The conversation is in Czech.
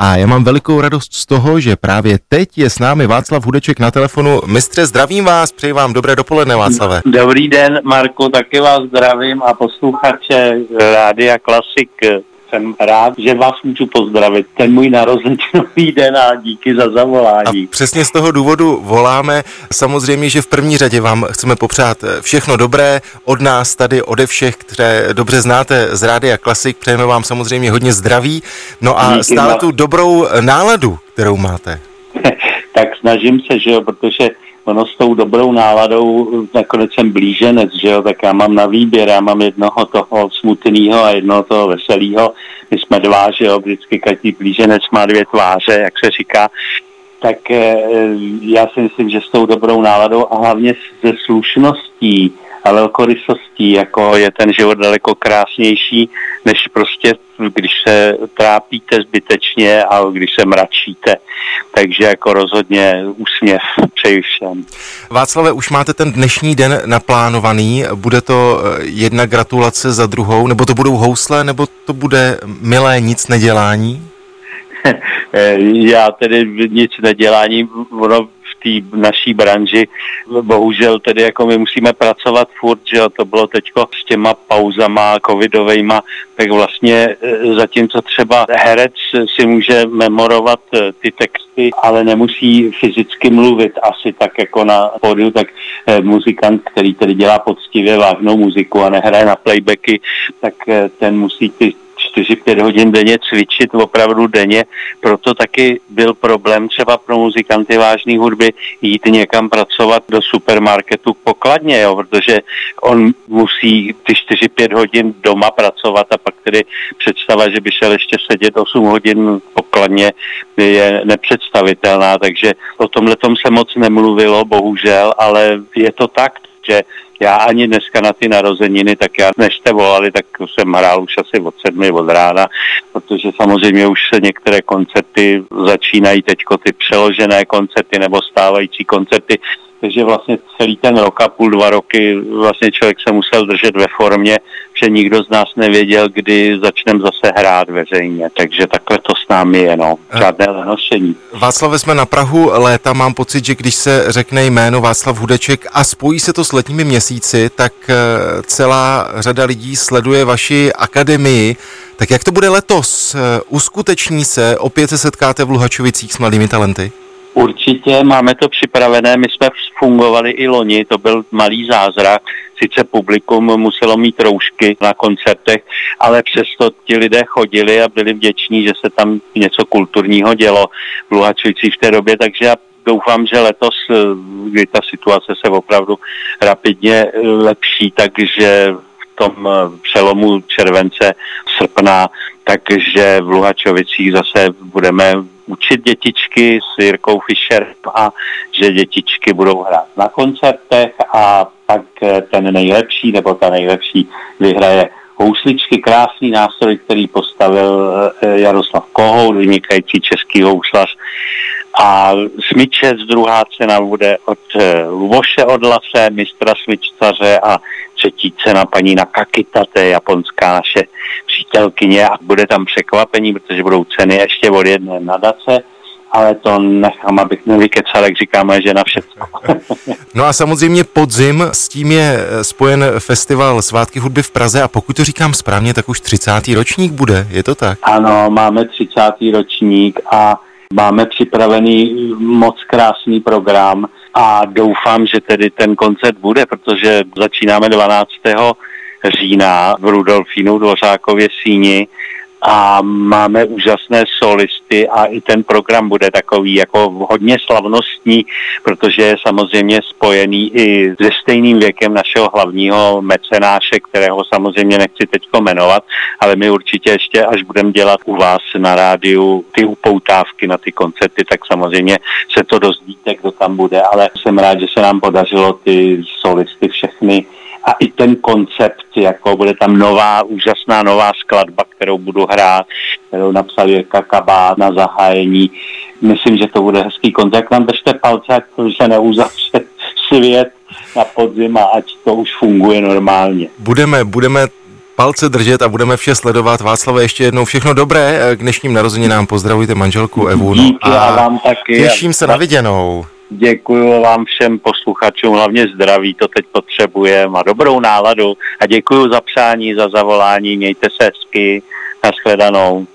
A já mám velikou radost z toho, že právě teď je s námi Václav Hudeček na telefonu. Mistře, zdravím vás, přeji vám dobré dopoledne, Václave. Dobrý den, Marku, taky vás zdravím a posluchače Rádia Klasik jsem rád, že vás můžu pozdravit. Ten můj narozeninový den a díky za zavolání. A přesně z toho důvodu voláme. Samozřejmě, že v první řadě vám chceme popřát všechno dobré od nás tady, ode všech, které dobře znáte z Rádia Klasik. Přejeme vám samozřejmě hodně zdraví. No a díky stále ma... tu dobrou náladu, kterou máte. tak snažím se, že jo, protože ono s tou dobrou náladou nakonec jsem blíženec, že jo, tak já mám na výběr, já mám jednoho toho smutného a jednoho toho veselého. My jsme dva, že jo, vždycky každý blíženec má dvě tváře, jak se říká. Tak eh, já si myslím, že s tou dobrou náladou a hlavně se slušností a velkorysostí, jako je ten život daleko krásnější, než prostě když se trápíte zbytečně a když se mračíte. Takže jako rozhodně úsměv přeji všem. Václave, už máte ten dnešní den naplánovaný. Bude to eh, jedna gratulace za druhou, nebo to budou housle, nebo to bude milé nic nedělání? Já tedy nic nedělání, ono té naší branži. Bohužel tedy jako my musíme pracovat furt, že to bylo teďko s těma pauzama covidovejma, tak vlastně e, zatímco třeba herec si může memorovat e, ty texty, ale nemusí fyzicky mluvit asi tak jako na pódiu, tak e, muzikant, který tedy dělá poctivě vážnou muziku a nehraje na playbacky, tak ten musí ty 4-5 hodin denně cvičit opravdu denně, proto taky byl problém třeba pro muzikanty vážné hudby jít někam pracovat do supermarketu pokladně, jo, protože on musí ty 4-5 hodin doma pracovat a pak tedy představa, že by šel ještě sedět 8 hodin pokladně je nepředstavitelná, takže o tomhle se moc nemluvilo, bohužel, ale je to tak, že já ani dneska na ty narozeniny, tak já než jste volali, tak jsem hrál už asi od sedmi od rána, protože samozřejmě už se některé koncerty začínají teďko ty přeložené koncerty nebo stávající koncerty. Takže vlastně celý ten rok a půl, dva roky vlastně člověk se musel držet ve formě, že nikdo z nás nevěděl, kdy začneme zase hrát veřejně, takže takhle to s námi je, no, žádné lenošení. Václav, jsme na Prahu léta, mám pocit, že když se řekne jméno Václav Hudeček a spojí se to s letními měsíci, tak eh, celá řada lidí sleduje vaši akademii, tak jak to bude letos? Eh, uskuteční se, opět se setkáte v Luhačovicích s mladými talenty? Určitě máme to připravené, my jsme fungovali i loni, to byl malý zázrak, sice publikum muselo mít roušky na koncertech, ale přesto ti lidé chodili a byli vděční, že se tam něco kulturního dělo v Luhačovicích v té době, takže já doufám, že letos, kdy ta situace se opravdu rapidně lepší, takže tom přelomu července, srpna, takže v Luhačovicích zase budeme učit dětičky s Jirkou Fischer a že dětičky budou hrát na koncertech a pak eh, ten nejlepší nebo ta nejlepší vyhraje housličky, krásný nástroj, který postavil eh, Jaroslav Kohout, vynikající český houslař. A smyčec druhá cena bude od eh, Luboše Odlase, mistra smyčcaře a třetí cena paní Nakakita, to je japonská naše přítelkyně a bude tam překvapení, protože budou ceny ještě od jedné nadace ale to nechám, abych nevykecal, jak říkáme, že na všechno. no a samozřejmě podzim, s tím je spojen festival Svátky hudby v Praze a pokud to říkám správně, tak už 30. ročník bude, je to tak? Ano, máme 30. ročník a máme připravený moc krásný program a doufám, že tedy ten koncert bude, protože začínáme 12. října v Rudolfínu Dvořákově síni a máme úžasné solisty a i ten program bude takový jako hodně slavnostní, protože je samozřejmě spojený i se stejným věkem našeho hlavního mecenáše, kterého samozřejmě nechci teď jmenovat, ale my určitě ještě, až budeme dělat u vás na rádiu ty upoutávky na ty koncerty, tak samozřejmě se to dozvíte, kdo tam bude, ale jsem rád, že se nám podařilo ty solisty všechny a i ten koncept, jako bude tam nová, úžasná nová skladba, kterou budu hrát, kterou napsal Jirka Kabát na zahájení. Myslím, že to bude hezký koncert. Nám držte palce, ať to se neuzavře svět na podzim a ať to už funguje normálně. Budeme, budeme palce držet a budeme vše sledovat. Václave, ještě jednou všechno dobré k dnešním narozeninám. Pozdravujte manželku Evu. No Díky a, a vám taky. Těším se na viděnou. Děkuji vám všem posluchačům, hlavně zdraví, to teď potřebujeme a dobrou náladu a děkuji za přání, za zavolání, mějte se hezky, nashledanou.